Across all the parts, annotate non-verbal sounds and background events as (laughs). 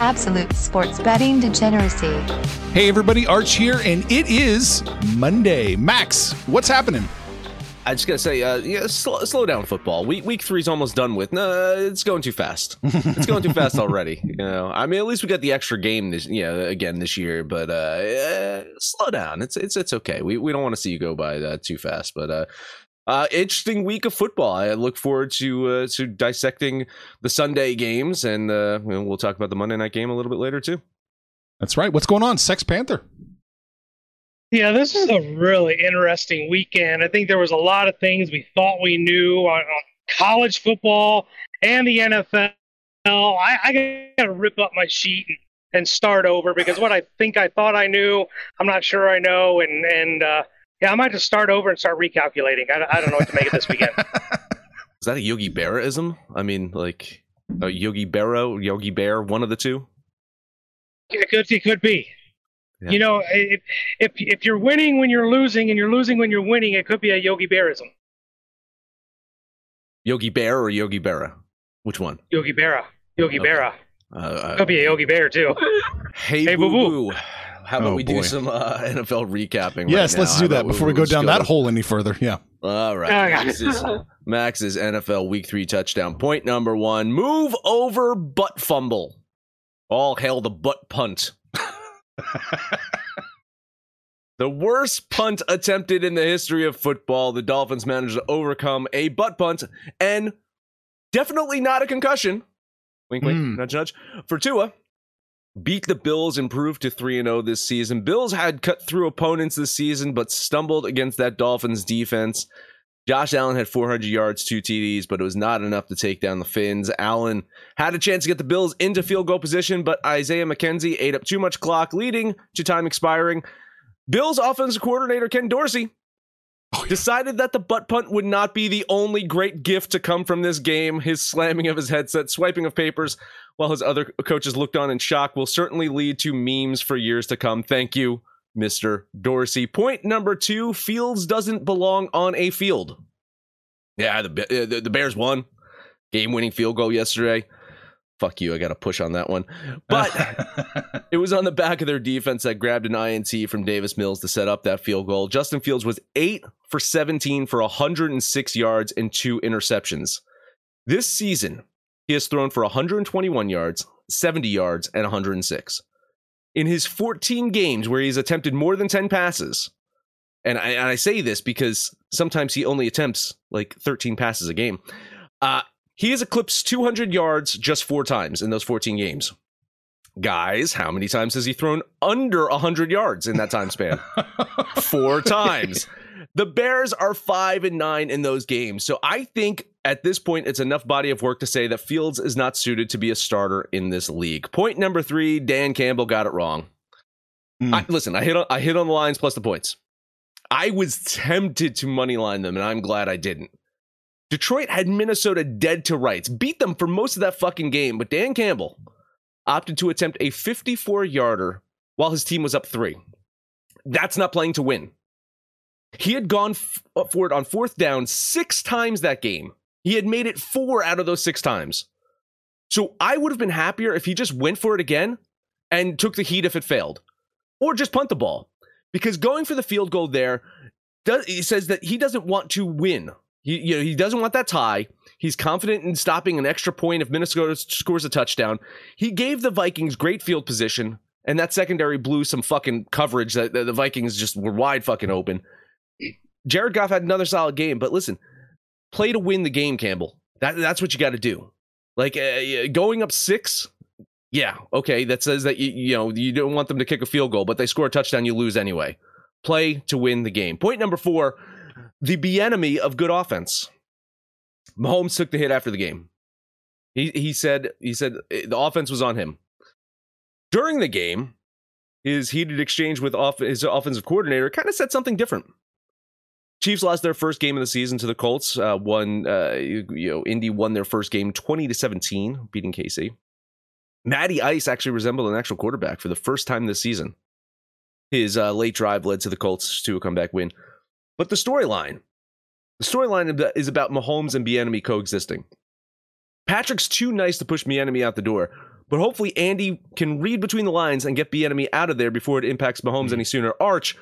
Absolute sports betting degeneracy. Hey, everybody, Arch here, and it is Monday. Max, what's happening? I just gotta say, uh, yeah, slow, slow down football. Week week three's almost done with. No, it's going too fast. (laughs) It's going too fast already. You know, I mean, at least we got the extra game this, you know, again this year. But uh, uh slow down. It's it's it's okay. We we don't want to see you go by that too fast. But uh, interesting week of football. I look forward to uh, to dissecting the Sunday games, and uh, we'll talk about the Monday night game a little bit later too. That's right. What's going on, Sex Panther? Yeah, this is a really interesting weekend. I think there was a lot of things we thought we knew on, on college football and the NFL. I, I got to rip up my sheet and, and, start over because what I think I thought I knew, I'm not sure I know, and and uh, yeah, I might just start over and start recalculating. I, I don't know what to make of this weekend. (laughs) Is that a Yogi Berraism? I mean, like a Yogi Berra, Yogi Bear, one of the two. It could, it could be. Yeah. You know, if, if if you're winning when you're losing and you're losing when you're winning, it could be a Yogi Bearism. Yogi Bear or Yogi Berra? Which one? Yogi Berra. Yogi okay. Berra. Uh, uh, could be a Yogi Bear too. Hey, hey boo boo. How about oh, we do some uh, (laughs) NFL recapping? Yes, right let's do that before we go down that hole any further. Yeah. All right. Max's, (laughs) Max's NFL Week Three touchdown. Point number one: move over butt fumble. All hail the butt punt. (laughs) the worst punt attempted in the history of football. The Dolphins managed to overcome a butt punt and definitely not a concussion. Wink, wink, mm. nudge, nudge. For Tua, beat the Bills, improved to 3 0 this season. Bills had cut through opponents this season, but stumbled against that Dolphins defense. Josh Allen had 400 yards, two TDs, but it was not enough to take down the Fins. Allen had a chance to get the Bills into field goal position, but Isaiah McKenzie ate up too much clock, leading to time expiring. Bills offensive coordinator Ken Dorsey oh, (laughs) decided that the butt punt would not be the only great gift to come from this game. His slamming of his headset, swiping of papers, while his other coaches looked on in shock, will certainly lead to memes for years to come. Thank you, Mr. Dorsey. Point number two Fields doesn't belong on a field. Yeah, the, uh, the, the Bears won. Game winning field goal yesterday. Fuck you. I got to push on that one. (laughs) But it was on the back of their defense that grabbed an INT from Davis Mills to set up that field goal. Justin Fields was 8 for 17 for 106 yards and two interceptions. This season, he has thrown for 121 yards, 70 yards, and 106 in his 14 games where he's attempted more than 10 passes, and I, and I say this because sometimes he only attempts like 13 passes a game, uh, he has eclipsed 200 yards just four times in those 14 games. Guys, how many times has he thrown under 100 yards in that time span? (laughs) four times. The Bears are five and nine in those games. So I think at this point, it's enough body of work to say that Fields is not suited to be a starter in this league. Point number three: Dan Campbell got it wrong. Mm. I, listen, I hit on, I hit on the lines plus the points. I was tempted to money line them, and I'm glad I didn't. Detroit had Minnesota dead to rights, beat them for most of that fucking game, but Dan Campbell opted to attempt a 54 yarder while his team was up three. That's not playing to win. He had gone f- uh, for it on fourth down six times that game he had made it four out of those six times. So I would have been happier if he just went for it again and took the heat if it failed, or just punt the ball. Because going for the field goal there, does, he says that he doesn't want to win. He, you know, he doesn't want that tie. He's confident in stopping an extra point if Minnesota scores a touchdown. He gave the Vikings great field position, and that secondary blew some fucking coverage that the Vikings just were wide fucking open. Jared Goff had another solid game, but listen, play to win the game, Campbell. That that's what you got to do. Like uh, going up six, yeah, okay. That says that you you know you don't want them to kick a field goal, but they score a touchdown, you lose anyway. Play to win the game. Point number four: the be enemy of good offense. Mahomes took the hit after the game. He he said he said eh, the offense was on him. During the game, his heated exchange with off, his offensive coordinator kind of said something different. Chiefs lost their first game of the season to the Colts. Uh, won, uh, you, know, Indy won their first game twenty to seventeen, beating KC. Matty Ice actually resembled an actual quarterback for the first time this season. His uh, late drive led to the Colts to a comeback win. But the storyline, the storyline is about Mahomes and Bieniemy coexisting. Patrick's too nice to push Bieniemy out the door, but hopefully Andy can read between the lines and get Bieniemy out of there before it impacts Mahomes any sooner. Arch,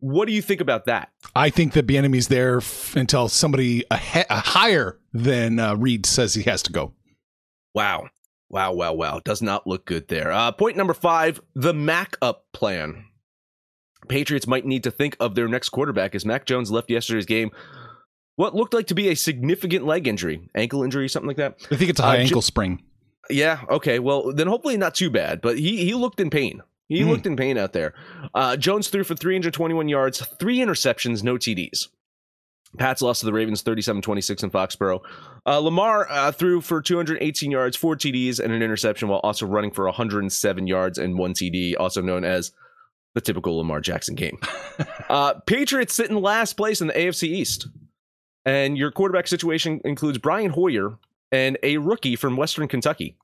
what do you think about that? I think that Bieniemy's there f- until somebody a, he- a higher than uh, Reid says he has to go. Wow. Wow, wow, wow. Does not look good there. Uh, point number five the Mac up plan. Patriots might need to think of their next quarterback as Mac Jones left yesterday's game. What looked like to be a significant leg injury, ankle injury, something like that. I think it's a high Uh, ankle Ju- sprain. Yeah, okay. Well, then hopefully not too bad, but he he looked in pain. He Hmm. looked in pain out there. Uh, Jones threw for 321 yards, three interceptions, no TDs. Pats lost to the Ravens 37 26 in Foxborough. Uh, Lamar uh, threw for 218 yards, four TDs, and an interception while also running for 107 yards and one TD, also known as the typical Lamar Jackson game. (laughs) uh, Patriots sit in last place in the AFC East. And your quarterback situation includes Brian Hoyer and a rookie from Western Kentucky,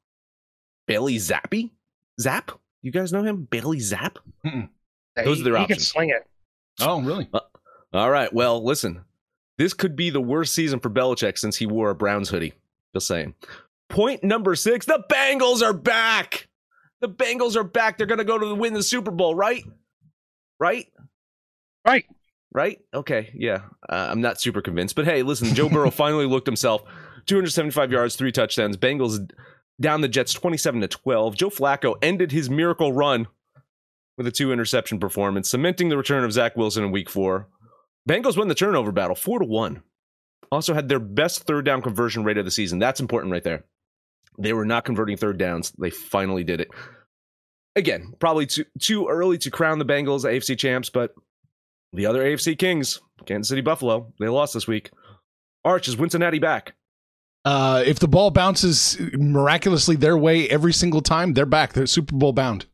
Bailey Zappe. Zap? You guys know him? Bailey Zapp? Those he, are their he can options. sling it. Oh, really? All right. Well, listen, this could be the worst season for Belichick since he wore a Browns hoodie. Just saying. Point number six the Bengals are back. The Bengals are back. They're going to go to the win the Super Bowl, right? Right? Right. Right? Okay. Yeah. Uh, I'm not super convinced. But hey, listen, Joe Burrow (laughs) finally looked himself 275 yards, three touchdowns. Bengals down the Jets 27 to 12. Joe Flacco ended his miracle run with a two interception performance, cementing the return of Zach Wilson in week four. Bengals win the turnover battle four to one. Also had their best third down conversion rate of the season. That's important right there. They were not converting third downs. They finally did it. Again, probably too too early to crown the Bengals AFC champs, but the other AFC Kings, Kansas City Buffalo, they lost this week. Arch is Cincinnati back. Uh, if the ball bounces miraculously their way every single time, they're back. They're Super Bowl bound.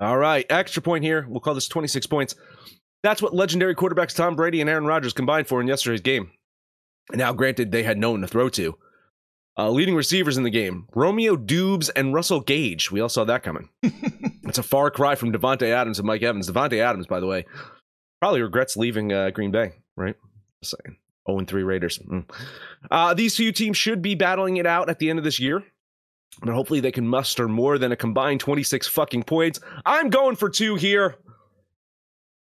All right, extra point here. We'll call this 26 points. That's what legendary quarterbacks Tom Brady and Aaron Rodgers combined for in yesterday's game. Now, granted, they had no one to throw to. Uh, leading receivers in the game Romeo Doubs and Russell Gage. We all saw that coming. (laughs) it's a far cry from Davante Adams and Mike Evans. Davante Adams, by the way, probably regrets leaving uh, Green Bay, right? Just saying. 0 3 Raiders. Mm. Uh, these two teams should be battling it out at the end of this year. But hopefully they can muster more than a combined 26 fucking points. I'm going for two here.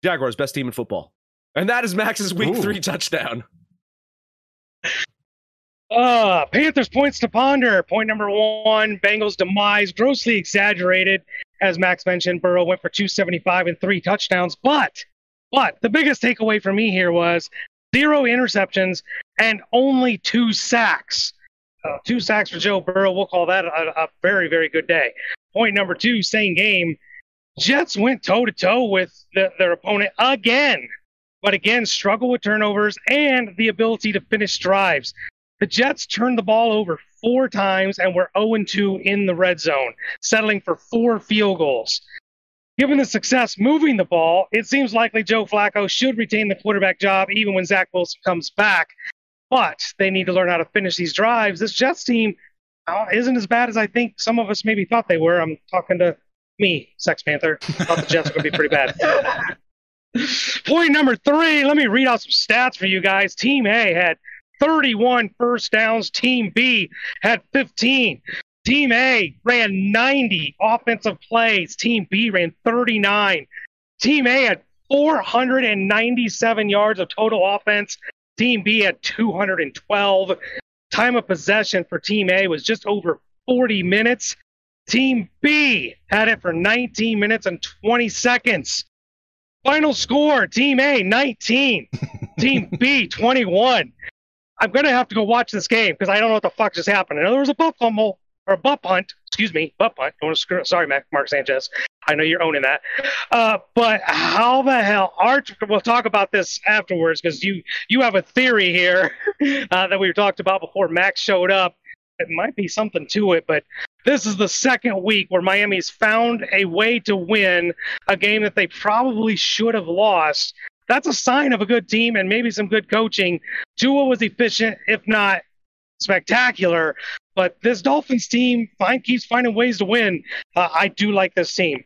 Jaguars, best team in football. And that is Max's week Ooh. three touchdown. Uh, Panthers points to ponder. Point number one, Bengals demise grossly exaggerated. As Max mentioned, Burrow went for 275 and three touchdowns. But, but the biggest takeaway for me here was zero interceptions and only two sacks. Uh, two sacks for Joe Burrow. We'll call that a, a very, very good day. Point number two, same game. Jets went toe to toe with the, their opponent again, but again struggle with turnovers and the ability to finish drives. The Jets turned the ball over four times and were 0 2 in the red zone, settling for four field goals. Given the success moving the ball, it seems likely Joe Flacco should retain the quarterback job even when Zach Wilson comes back. But they need to learn how to finish these drives. This Jets team uh, isn't as bad as I think some of us maybe thought they were. I'm talking to me, Sex Panther. Thought the Jets were going to be pretty bad. (laughs) Point number three. Let me read out some stats for you guys. Team A had 31 first downs. Team B had 15. Team A ran 90 offensive plays. Team B ran 39. Team A had 497 yards of total offense. Team B had 212. Time of possession for Team A was just over 40 minutes. Team B had it for 19 minutes and 20 seconds. Final score Team A 19, (laughs) Team B 21. I'm going to have to go watch this game because I don't know what the fuck just happened. I know there was a butt fumble or a butt punt. Excuse me, butt punt. Don't screw. Sorry, Mac, Mark Sanchez. I know you're owning that. Uh, but how the hell, Art? We'll talk about this afterwards because you you have a theory here (laughs) uh, that we talked about before Max showed up. it might be something to it, but this is the second week where Miami's found a way to win a game that they probably should have lost. That's a sign of a good team and maybe some good coaching. Tua was efficient, if not spectacular, but this Dolphins team find, keeps finding ways to win. Uh, I do like this team.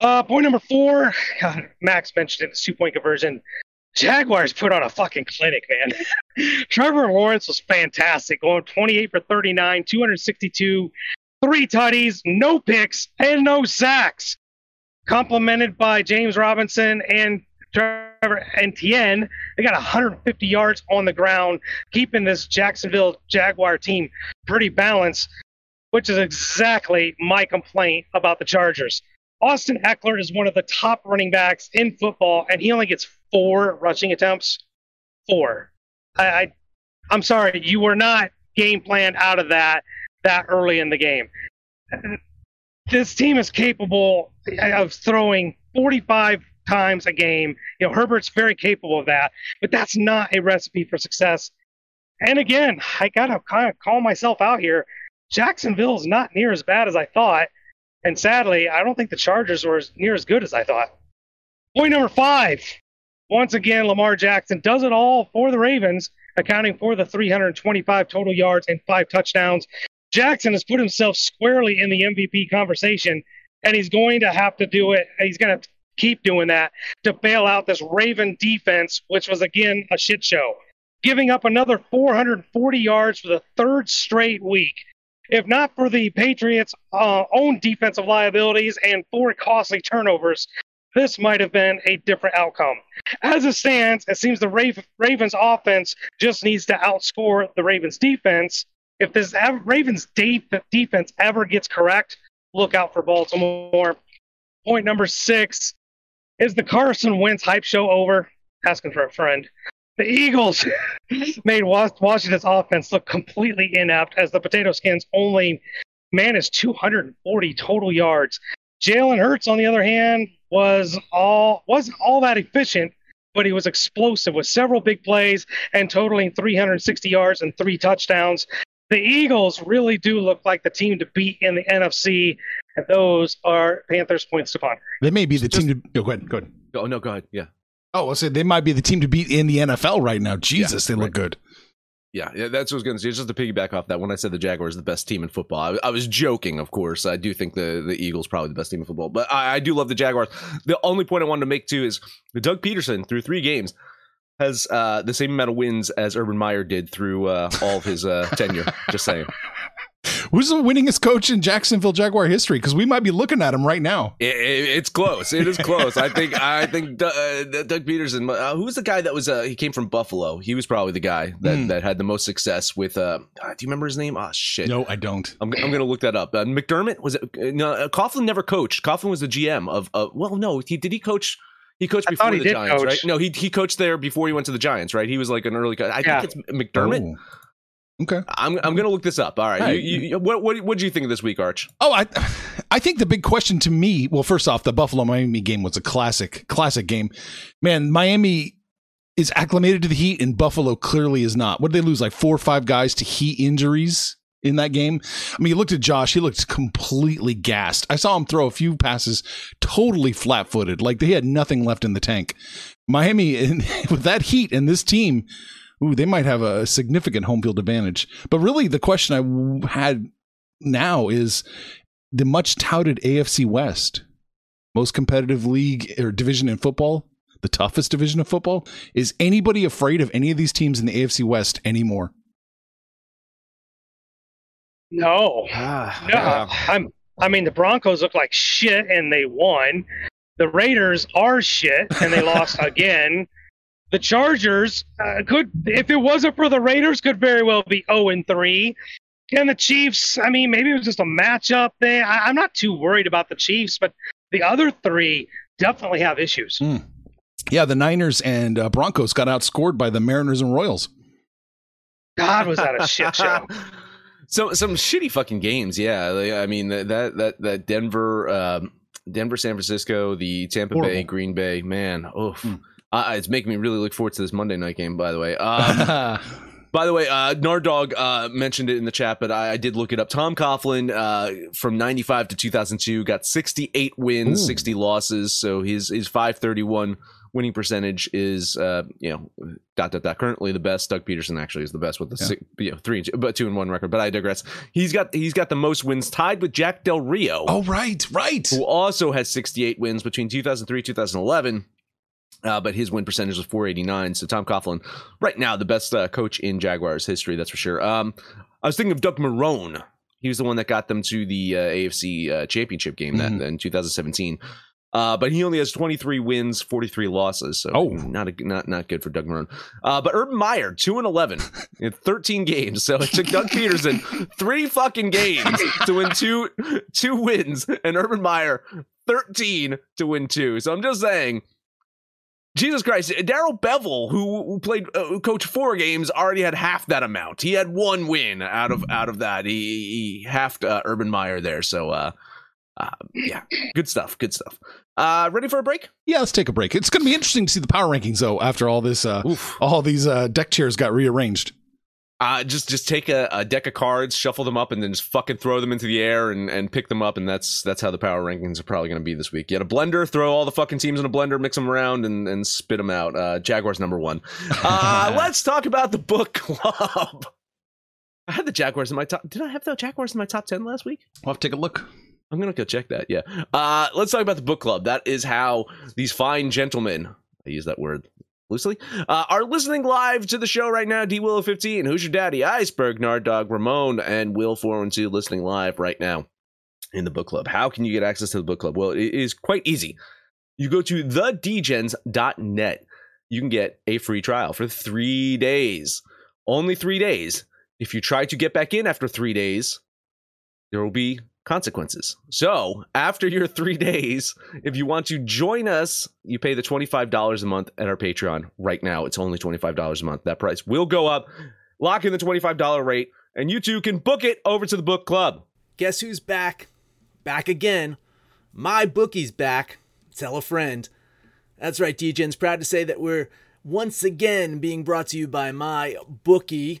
Uh, point number four, God, Max mentioned it, two point conversion. Jaguars put on a fucking clinic, man. (laughs) Trevor Lawrence was fantastic, going 28 for 39, 262, three tutties, no picks, and no sacks. Complemented by James Robinson and Trevor Etienne. They got 150 yards on the ground, keeping this Jacksonville Jaguar team pretty balanced, which is exactly my complaint about the Chargers. Austin Ekeler is one of the top running backs in football, and he only gets four rushing attempts. Four. I, I I'm sorry, you were not game planned out of that that early in the game. This team is capable of throwing 45 times a game. You know, Herbert's very capable of that, but that's not a recipe for success. And again, I gotta kind of call myself out here. Jacksonville is not near as bad as I thought, and sadly, I don't think the Chargers were as near as good as I thought. Point number five. Once again, Lamar Jackson does it all for the Ravens, accounting for the 325 total yards and five touchdowns. Jackson has put himself squarely in the MVP conversation, and he's going to have to do it. He's going to keep doing that to bail out this Raven defense, which was again a shit show, giving up another 440 yards for the third straight week. If not for the Patriots' uh, own defensive liabilities and four costly turnovers, this might have been a different outcome. As it stands, it seems the Ravens' offense just needs to outscore the Ravens' defense. If this Ravens' de- defense ever gets correct, look out for Baltimore. Point number six is the Carson Wentz hype show over? Asking for a friend. The Eagles (laughs) made Washington's offense look completely inept as the Potato Skins only managed 240 total yards. Jalen Hurts, on the other hand, was all wasn't all that efficient, but he was explosive with several big plays and totaling 360 yards and three touchdowns. The Eagles really do look like the team to beat in the NFC, and those are Panthers' points to ponder. They may be the Just, team to. Oh, go ahead. Go ahead. Oh no, go ahead. Yeah. Oh, I said they might be the team to beat in the NFL right now. Jesus, yeah, they right. look good. Yeah, yeah, that's what I was going to say. Just to piggyback off that, when I said the Jaguars are the best team in football, I, I, was joking, of course. I do think the, the Eagles probably the best team in football, but I, I, do love the Jaguars. The only point I wanted to make too is Doug Pederson, through three games has uh, the same amount of wins as Urban Meyer did through uh, all of his uh, (laughs) tenure. Just saying. Who's the winningest coach in Jacksonville Jaguar history? Because we might be looking at him right now. It, it, it's close. It is close. I think. I think uh, Doug Pederson. Uh, who was the guy that was? Uh, he came from Buffalo. He was probably the guy that, mm. that had the most success with. Uh, do you remember his name? Oh shit. No, I don't. I'm, I'm gonna look that up. Uh, McDermott was it? No, uh, Coughlin never coached. Coughlin was the GM of. well, no, he did he coach. He coached before he the Giants, coach. right? No, he he coached there before he went to the Giants, right? He was like an early. I yeah. think it's McDermott. Oh. Okay, I'm I'm gonna look this up. All right, you, you, what what what do you think of this week, Arch? Oh, I I think the big question to me, well, first off, the Buffalo Miami game was a classic classic game. Man, Miami is acclimated to the heat, and Buffalo clearly is not. What did they lose? Like four or five guys to heat injuries in that game. I mean, you looked at Josh; he looked completely gassed. I saw him throw a few passes totally flat footed, like they had nothing left in the tank. Miami, (laughs) with that heat and this team ooh, they might have a significant home field advantage. But really, the question I had now is the much touted AFC West, most competitive league or division in football, the toughest division of football. Is anybody afraid of any of these teams in the AFC West anymore? No, ah, no. Yeah. I'm. I mean, the Broncos look like shit, and they won. The Raiders are shit, and they lost (laughs) again the Chargers uh, could, if it wasn't for the Raiders, could very well be 0 and 3. And the Chiefs, I mean, maybe it was just a matchup thing. I, am not too worried about the Chiefs, but the other three definitely have issues. Mm. Yeah, the Niners and uh, Broncos got outscored by the Mariners and Royals. God, was that a shit (laughs) show? So some shitty fucking games, yeah. I mean that that that Denver, um, Denver, San Francisco, the Tampa Horrible. Bay, Green Bay, man, oof. Mm. Uh, it's making me really look forward to this Monday night game. By the way, um, (laughs) By the way, uh, Nardog uh, mentioned it in the chat, but I, I did look it up. Tom Coughlin uh, from 95 to 2002 got 68 wins, Ooh. 60 losses. So his, his 531 winning percentage is, uh, you know, dot, dot, dot. Currently the best. Doug Pederson actually is the best with the Yeah. six, you know, three, and two, but two and one record. But I digress. He's got he's got the most wins, tied with Jack Del Rio Oh, right, right. who also has 68 wins between 2003 2011 uh, but his win percentage was 489 so tom coughlin right now the best uh, coach in jaguars history that's for sure um, i was thinking of doug marone he was the one that got them to the uh, afc uh, championship game that in 2017 uh, but he only has 23 wins, 43 losses. So Oh. not a, not not good for Doug Marone. Uh, but Urban Meyer, 2 and 11 (laughs) in 13 games. So it took Doug Pederson (laughs) three fucking games to win two two wins, and Urban Meyer 13 to win two. So I'm just saying, Jesus Christ, Darrell Bevell, who played uh, who coached four games, already had half that amount. He had one win out of out of that. He he halved uh, Urban Meyer there. So uh, uh, yeah, good stuff. Good stuff. Uh, ready for a break? Yeah, let's take a break. It's going to be interesting to see the power rankings though after all this. Uh, Oof. all these uh, deck chairs got rearranged. Uh, just just take a, a deck of cards, shuffle them up, and then just fucking throw them into the air and, and pick them up, and that's that's how the power rankings are probably going to be this week. Get a blender, throw all the fucking teams in a blender, mix them around, and, and spit them out. Uh, Jaguars number one. Uh, (laughs) let's talk about the book club. I had the Jaguars in my top. Did I have the Jaguars in my top ten last week? I'll have to take a look. I'm gonna go check that. Yeah. Uh, let's talk about the book club. That is how these fine gentlemen, I use that word loosely, uh, are listening live to the show right now. D Willow 15, Who's Your Daddy, Iceberg, Nard Dog, Ramon, and Will 412 listening live right now in the book club. How can you get access to the book club? Well, it is quite easy. You go to thedegens.net. You can get a free trial for three days. Only three days. If you try to get back in after three days, there will be consequences. So, after your three days, if you want to join us, you pay the $25 a month at our Patreon. Right now, it's only $25 a month. That price will go up. Lock in the $25 rate, and you too can book it over to the book club. Guess who's back? Back again. My bookie's back. Tell a friend. That's right, DJ's proud to say that we're once again being brought to you by my bookie.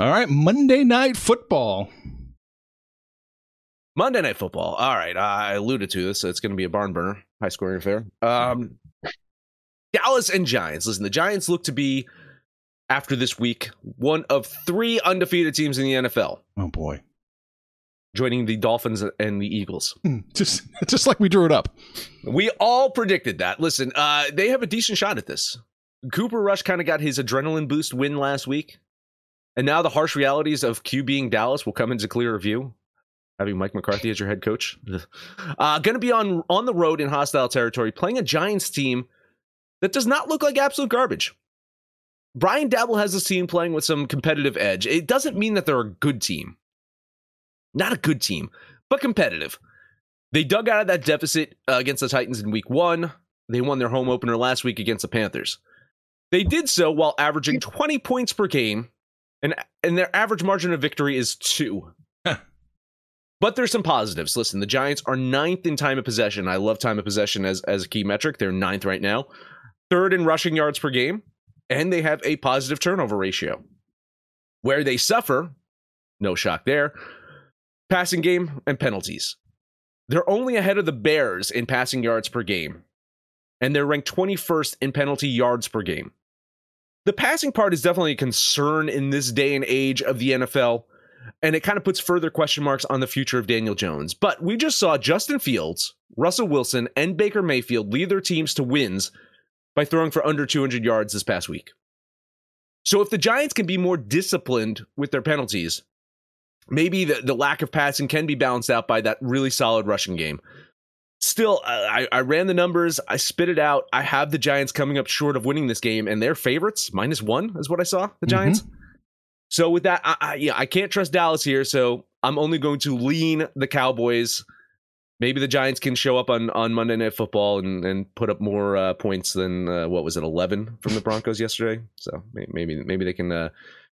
All right, Monday Night Football. Monday Night Football. All right, I alluded to this. So it's going to be a barn burner, high scoring affair. Um, Dallas and Giants. Listen, the Giants look to be, after this week, one of three undefeated teams in the NFL, Oh boy, joining the Dolphins and the Eagles. Hmm, just (laughs) just like we drew it up. We all predicted that. Listen, uh, they have a decent shot at this. Cooper Rush kind of got his adrenaline boost win last week. And now the harsh realities of Q being Dallas will come into clearer view. Having Mike McCarthy as your head coach. (laughs) Uh, going to be on, on the road in hostile territory, playing a Giants team that does not look like absolute garbage. Brian Daboll has this team playing with some competitive edge. It doesn't mean that they're a good team. Not a good team, but competitive. They dug out of that deficit uh, against the Titans in week one. they won their home opener last week against the Panthers. They did so while averaging 20 points per game, and, and their average margin of victory is two. but there's some positives. Listen, the Giants are ninth in time of possession. I love time of possession as, as a key metric. They're ninth right now, third in rushing yards per game, and they have a positive turnover ratio. Where they suffer, no shock there, passing game and penalties. They're only ahead of the Bears in passing yards per game, and they're ranked 21st in penalty yards per game. The passing part is definitely a concern in this day and age of the NFL, and it kind of puts further question marks on the future of Daniel Jones. But we just saw Justin Fields, Russell Wilson, and Baker Mayfield lead their teams to wins by throwing for under 200 yards this past week. So if the Giants can be more disciplined with their penalties, maybe the, the lack of passing can be balanced out by that really solid rushing game. Still, I, I ran the numbers. I spit it out. I have the Giants coming up short of winning this game, and they're favorites. Minus one is what I saw, the Giants. Mm-hmm. So with that, I, I, yeah, I can't trust Dallas here. So I'm only going to lean the Cowboys. Maybe the Giants can show up on, on Monday Night Football and, and put up more uh, points than uh, what was it, 11 from the Broncos yesterday. So maybe maybe they can uh,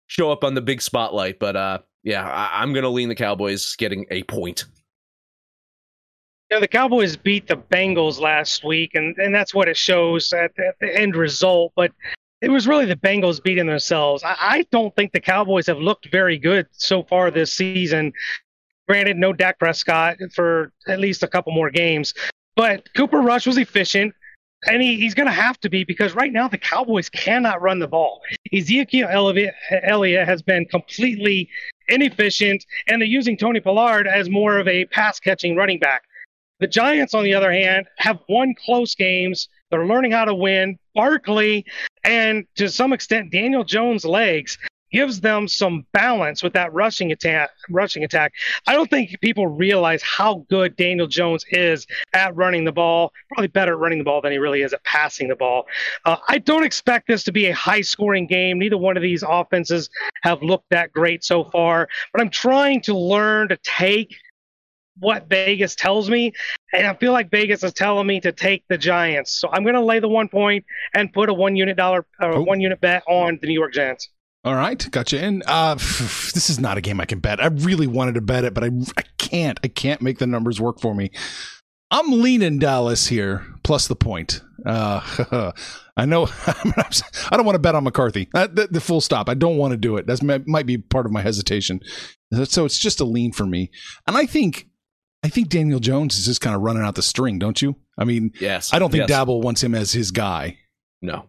show up on the big spotlight. But uh, yeah, I, I'm going to lean the Cowboys getting a point. Know, the Cowboys beat the Bengals last week, and, and that's what it shows at, at the end result. But it was really the Bengals beating themselves. I, I, don't think the Cowboys have looked very good so far this season. Granted, no Dak Prescott for at least a couple more games, but Cooper Rush was efficient and he, he's going to have to be because right now the Cowboys cannot run the ball. Ezekiel Elliott has been completely inefficient, and they're using Tony Pollard as more of a pass catching running back. The Giants, on the other hand, have won close games. They're learning how to win. Barkley and to some extent Daniel Jones' legs gives them some balance with that rushing attack. Rushing attack. I don't think people realize how good Daniel Jones is at running the ball. Probably better at running the ball than he really is at passing the ball. Uh, I don't expect this to be a high-scoring game. Neither one of these offenses have looked that great so far. But I'm trying to learn to take what Vegas tells me, and I feel like Vegas is telling me to take the Giants. So I'm going to lay the one point and put a one unit dollar, uh, one unit bet on the New York Giants. All right, gotcha. In uh, this is not a game I can bet. I really wanted to bet it, but I I can't. I can't make the numbers work for me. I'm leaning Dallas here, plus the point. Uh, (laughs) I know (laughs) I don't want to bet on McCarthy. Uh, the, the, full stop. I don't want to do it. That might be part of my hesitation. So it's just a lean for me. And I think I think Daniel Jones is just kind of running out the string, don't you? I mean, yes. I don't think yes. Daboll wants him as his guy. No,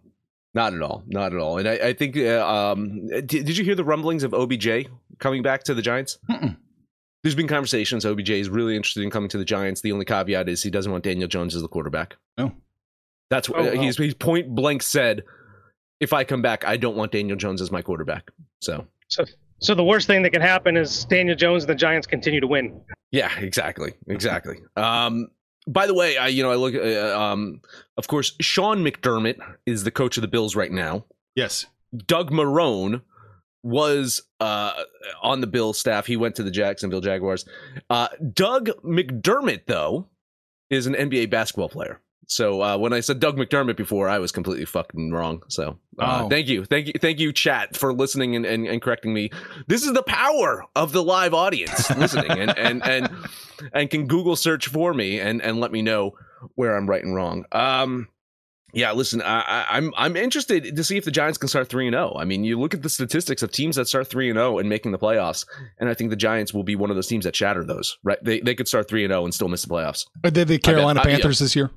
not at all. Not at all. And I, I think, uh, um, did, did, you hear the rumblings of OBJ coming back to the Giants? Mm-mm. There's been conversations. OBJ is really interested in coming to the Giants. The only caveat is he doesn't want Daniel Jones as the quarterback. Oh, that's what oh, he's, he's point blank said. If I come back, I don't want Daniel Jones as my quarterback. So, so so the worst thing that can happen is Daniel Jones and the Giants continue to win. Yeah, exactly, exactly. um, by the way, I you know I look, uh, um, of course, Sean McDermott is the coach of the Bills right now. Yes, Doug Marone was uh, on the Bill staff. He went to the Jacksonville Jaguars. Uh, Doug McDermott, though, is an NBA basketball player. So uh, when I said Doug McDermott before, I was completely fucking wrong. So uh, oh. thank you, thank you, thank you, chat, for listening and, and, and, correcting me. This is the power of the live audience listening and and and and can Google search for me and and let me know where I'm right and wrong. Um, yeah, listen, I, I'm I'm interested to see if the Giants can start three and zero. Oh. I mean, you look at the statistics of teams that start three and zero oh and making the playoffs, and I think the Giants will be one of those teams that shatter those. Right? They they could start three and zero oh and still miss the playoffs. Are they the Carolina Panthers yeah. this year?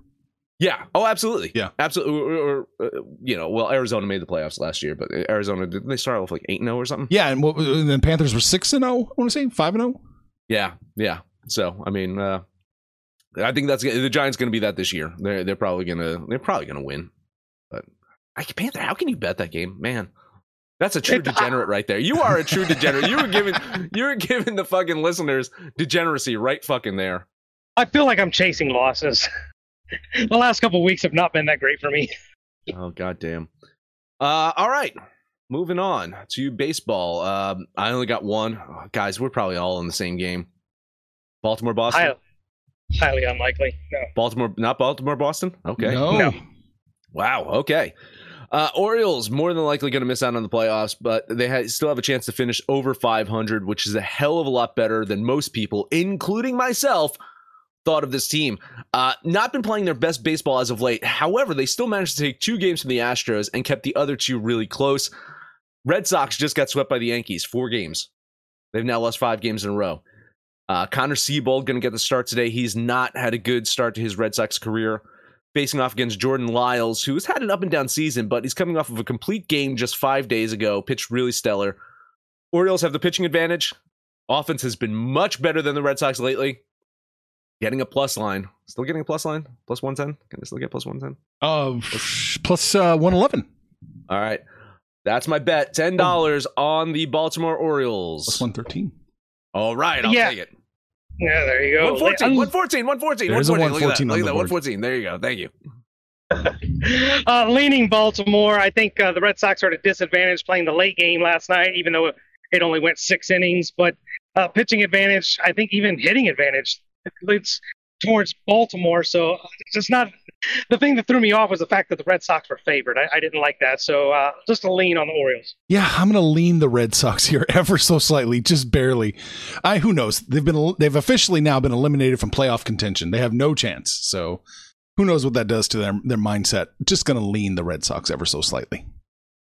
Yeah. Oh, absolutely. Yeah. Absolutely. Or, or, uh, you know, well, Arizona made the playoffs last year, but Arizona did they start off like eight and zero or something? Yeah, and, what, and then Panthers were six and zero. I want to say five and zero. Yeah. Yeah. So I mean, uh, I think that's the Giants going to be that this year. They're they're probably gonna they're probably gonna win. But I Panther, how can you bet that game, man? That's a true degenerate right there. You are a true degenerate. You were giving you were giving the fucking listeners degeneracy right fucking there. I feel like I'm chasing losses. (laughs) the last couple weeks have not been that great for me. oh goddamn. Uh, all right, moving on to baseball. Um, I only got one. Oh, guys, we're probably all in the same game. Baltimore, Boston. highly unlikely. No. Baltimore, not Baltimore, Boston. Okay. No. No. Wow. Okay. Uh, Orioles more than likely going to miss out on the playoffs, but they ha- still have a chance to finish over 500, which is a hell of a lot better than most people, including myself, thought of this team. Uh, not been playing their best baseball as of late. However, they still managed to take two games from the Astros and kept the other two really close. Red Sox just got swept by the Yankees, four games. They've now lost five games in a row. Uh, Connor Seabold going to get the start today. He's not had a good start to his Red Sox career facing off against Jordan Lyles, who has had an up and down season, but he's coming off of a complete game just five days ago, pitched really stellar. Orioles have the pitching advantage. Offense has been much better than the Red Sox lately. Getting a plus line. Still getting a plus line? Plus 110? Can they still get plus 110? Uh, plus uh, 111. All right. That's my bet. $10 on the Baltimore Orioles. Plus 113. All right. I'll Yeah. take it. Yeah, there you go. 114, Um, 114, 114. There's a 114. 114 Look at that. the Look at that. 114. There you go. Thank you. (laughs) uh, leaning Baltimore. I think uh, the Red Sox are at a disadvantage playing the late game last night, even though it only went six innings. But uh, pitching advantage, I think even hitting advantage, it's towards Baltimore. So it's not the thing that threw me off was the fact that the Red Sox were favored. I, I didn't like that. So uh, just a lean on the Orioles. Yeah, I'm going to lean the Red Sox here (laughs) ever so slightly, just barely. I who knows? They've been they've officially now been eliminated from playoff contention. They have no chance. So who knows what that does to their their mindset? Just going to lean the Red Sox ever so slightly.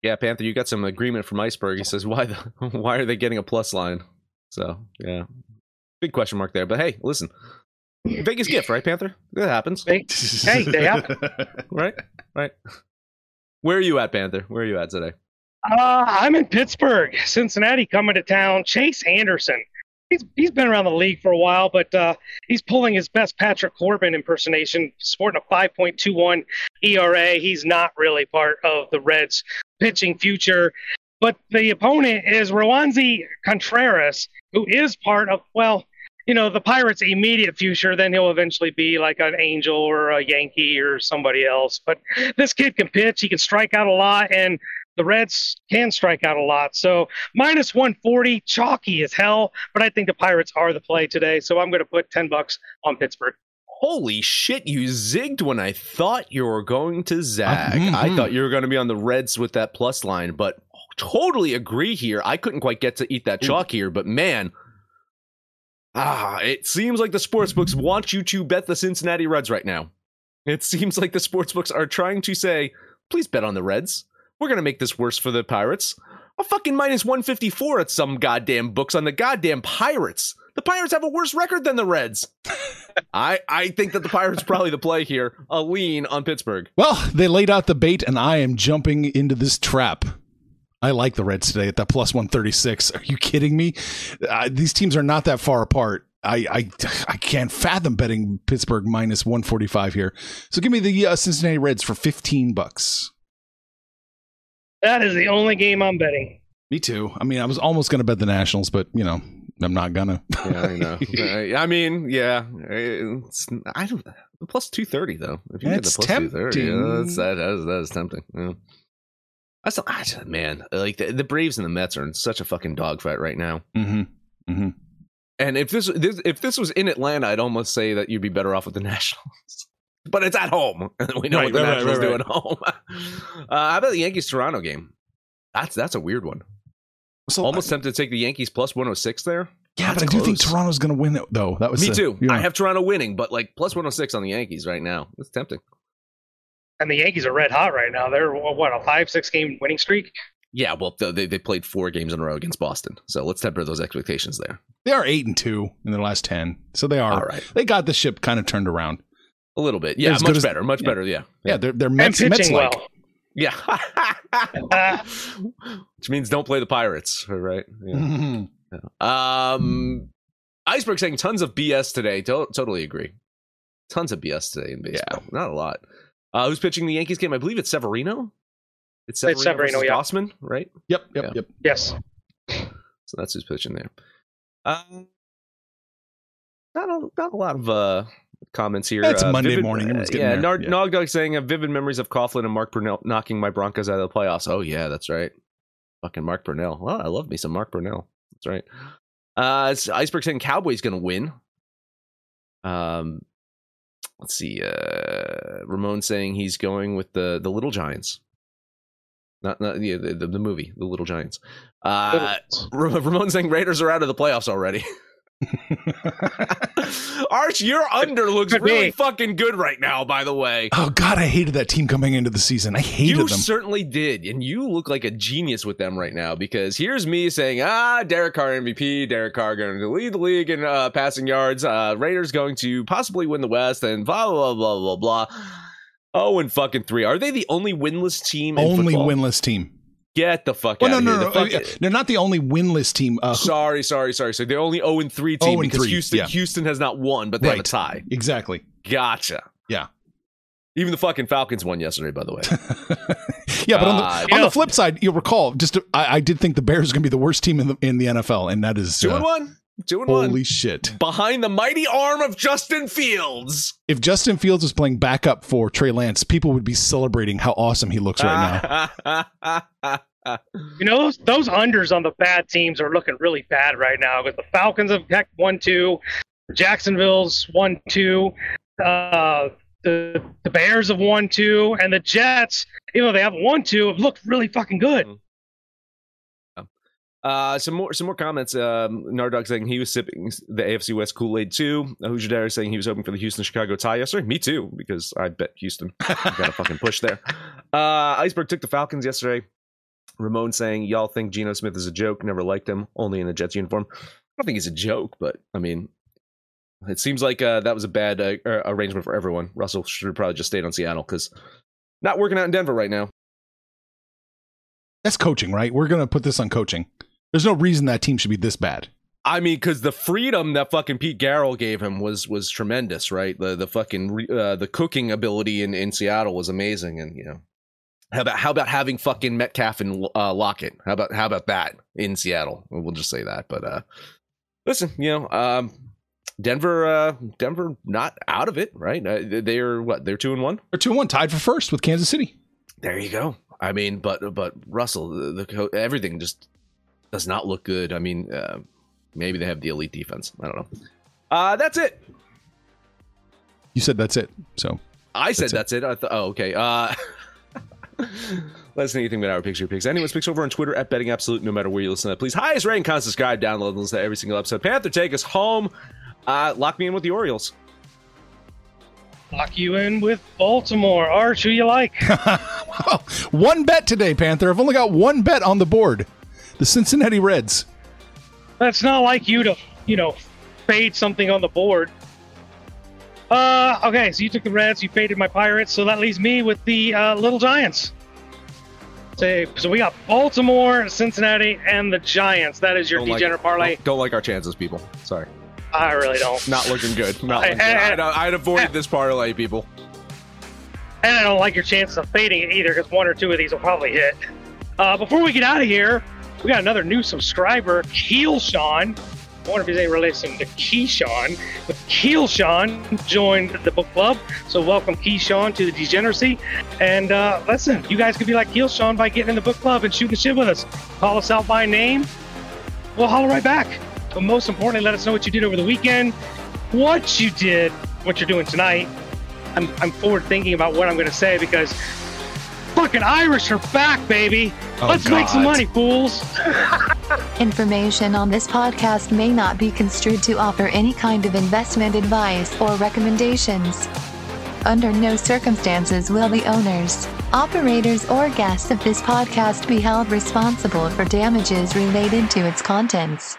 Yeah, Panther, you got some agreement from Iceberg. He says, "Why the? (laughs) Why are they getting a plus line?" So yeah, big question mark there. But hey, listen, Vegas gift, right, Panther? That happens, Hey, hey, they happen. (laughs) right? Right. Where are you at, Panther? Where are you at today? Uh, I'm in Pittsburgh, Cincinnati coming to town. Chase Anderson. He's, he's been around the league for a while, but uh, he's pulling his best Patrick Corbin impersonation, sporting a 5.21 ERA. He's not really part of the Reds' pitching future. But the opponent is Roansy Contreras, who is part of, well, you know, the Pirates' immediate future. Then he'll eventually be like an Angel or a Yankee or somebody else. But this kid can pitch. He can strike out a lot. And the Reds can strike out a lot. So minus 140, chalky as hell. But I think the Pirates are the play today. So I'm going to put 10 bucks on Pittsburgh. Holy shit, you zigged when I thought you were going to zag. Mhm. I thought you were going to be on the Reds with that plus line, but totally agree here. I couldn't quite get to eat that chalk here, but man, ah, it seems like the sports books want you to bet the Cincinnati Reds right now. It seems like the sports books are trying to say, please bet on the Reds. We're going to make this worse for the Pirates. A fucking minus 154 at some goddamn books on the goddamn Pirates. The Pirates have a worse record than the Reds. (laughs) I I think that the Pirates probably the play here. A lean on Pittsburgh. Well, they laid out the bait, and I am jumping into this trap. I like the Reds today at that plus 136. Are you kidding me? Uh, these teams are not that far apart. I, I I can't fathom betting Pittsburgh minus 145 here. So give me the uh, Cincinnati Reds for 15 bucks. That is the only game I'm betting. Me too. I mean, I was almost going to bet the Nationals, but you know, I'm not gonna. Yeah, I know. (laughs) I- I mean, yeah, it's, I don't. Plus two thirty though. If you get the That's plus two thirty, tempting. that's that, that is that is tempting. Yeah. That's I just- man, like the, the Braves and the Mets are in such a fucking dogfight right now. hmm hmm And if this, this if this was in Atlanta, I'd almost say that you'd be better off with the (laughs) Nationals. But it's at home. (laughs) we know what Right, the right, Nationals right, do at home. (laughs) uh, how about the Yankees Toronto game? That's that's a weird one. So Almost tempted to take the Yankees plus one hundred six there. yeah, That's but I do think. Toronto's going to win it, though. That was Me the- too. yeah. I have Toronto winning, but like plus 106 on the Yankees right now. It's tempting. And the Yankees are red hot right now. They're, what, a five, six game winning streak? Yeah, well, they, they played four games in a row against Boston. So let's temper those expectations there. They are eight and two in their last ten, so they are. All right. They got the ship kind of turned around. A little bit. Yeah, much as- better. Much yeah. better. Yeah. Yeah, they're they're And Mets, Mets pitching like. well. Yeah. (laughs) (laughs) Which means don't play the Pirates, right? Yeah. Mhm. Um, Iceberg saying tons of BS today. To- totally agree. Tons of BS today in baseball. Not a lot. Uh, who's pitching the Yankees game? I believe it's Severino. It's Severino, It's Severino, yeah. Gausman, right? Yep, yep, Yeah. yep. yes. So that's who's pitching there. Um, not a, not a lot of uh, comments here. It's Uh, Monday vivid- morning, uh, yeah, there. Nar- Yeah. Nog Dog saying uh, vivid memories of Coughlin and Mark Brunell knocking my Broncos out of the playoffs. Oh yeah, that's right. Fucking Mark Brunell. Well, I love me some Mark Brunell. That's right. Uh, it's Iceberg saying Cowboys going to win. Um, let's see. Uh, Ramon saying he's going with the the Little Giants. Not, not yeah, the, the, the movie, The Little Giants. Uh, Ramon saying Raiders are out of the playoffs already. (laughs) (laughs) Arch, your under looks Could really be. fucking good right now. By the way, oh God, I hated that team coming into the season. I hated you them. certainly did, and you look like a genius with them right now. Because here's me saying, ah, Derek Carr MVP, Derek Carr going to lead the league in uh, passing yards. Uh, Raiders going to possibly win the West, and blah blah blah blah blah. Oh, and fucking three. Are they the only winless team? In only football? winless team. Get the fuck Well, out no, of no, here. no. The uh, fuck- They're not the only winless team. Uh, Sorry, sorry, sorry. So they're only 0 and 3 team 0 because 3, Houston yeah. Houston has not won, but they have a tie. exactly. Gotcha. Yeah. Even the fucking Falcons won yesterday, by the way. (laughs) yeah, but on the, on know- the flip side, you'll recall just I, I did think the Bears are going to be the worst team in the in the NFL, and that is Two and uh, one. Two and one. holy shit. Behind the mighty arm of Justin Fields. If Justin Fields was playing backup for Trey Lance, people would be celebrating how awesome he looks right now. (laughs) You know, those, those unders on the bad teams are looking really bad right now because the Falcons have heck one two, Jacksonville's one two, uh, the the Bears have 1 two, and the Jets, even though they have one two, have looked really fucking good. Uh, some more, some more comments. Um, Nardog saying he was sipping the AFC West Kool Aid too. Uh, Hujadar saying he was hoping for the Houston Chicago tie yesterday. Me too, because I bet Houston (laughs) got a fucking push there. Uh, Iceberg took the Falcons yesterday. Ramon saying y'all think Geno Smith is a joke. Never liked him. Only in a Jets uniform. I don't think he's a joke, but I mean, it seems like uh, that was a bad uh, uh, arrangement for everyone. Russell should have probably just stayed on Seattle because not working out in Denver right now. That's coaching, right? We're going to put this on coaching. There's no reason that team should be this bad. I mean, because the freedom that fucking Pete Carroll gave him was was tremendous, right? The the fucking re- uh, the cooking ability in, in Seattle was amazing, and you know, how about how about having fucking Metcalf and uh, Lockett? How about how about that in Seattle? We'll just say that. But uh, listen, you know, um, Denver, uh, Denver, not out of it, right? Uh, they're what? They're two and one. They're 2 1, tied for first with Kansas City. There you go. I mean, but but Russell, the, the everything just does not look good. I mean, uh, maybe they have the elite defense. I don't know. Uh, that's it. You said that's it. So I said That's that's it. I thought, oh, okay. Uh, (laughs) let us know anything about our picture picks. Anyone's picks over on Twitter at Betting Absolute. No matter where you listen to, please highest rating, con, subscribe, download, and listen to every single episode. Panther, take us home. Uh, lock me in with the Orioles. Lock you in with Baltimore. Arch, who you like? (laughs) well, one bet today, Panther. I've only got one bet on the board. The Cincinnati Reds. That's not like you to, you know, fade something on the board. Uh, okay, so you took the Reds, you faded my Pirates, so that leaves me with the uh, Little Giants. So, so we got Baltimore, Cincinnati, and the Giants. That is your Don't like- degenerate parlay. Don't, don't like our chances, people. Sorry. I really don't. Not looking good. (laughs) Not I- looking good. I- I'd, I'd avoid (laughs) this parlay, people. And I don't like your chances of fading it either because one or two of these will probably hit. Uh, before we get out of here, we got another new subscriber, Keel Sean. I wonder if he's any relation to Keyshawn. But Keel Sean joined the book club. So welcome Keyshawn to the degeneracy. And uh, listen, you guys could be like Keel Sean by getting in the book club and shooting shit with us. Call us out by name. We'll holler right back. But most importantly, let us know what you did over the weekend, what you did, what you're doing tonight, I'm, I'm forward thinking about what I'm going to say because fucking Irish are back, baby. Oh, Let's make some money, fools. (laughs) Information on this podcast may not be construed to offer any kind of investment advice or recommendations. Under no circumstances will the owners, operators, or guests of this podcast be held responsible for damages related to its contents.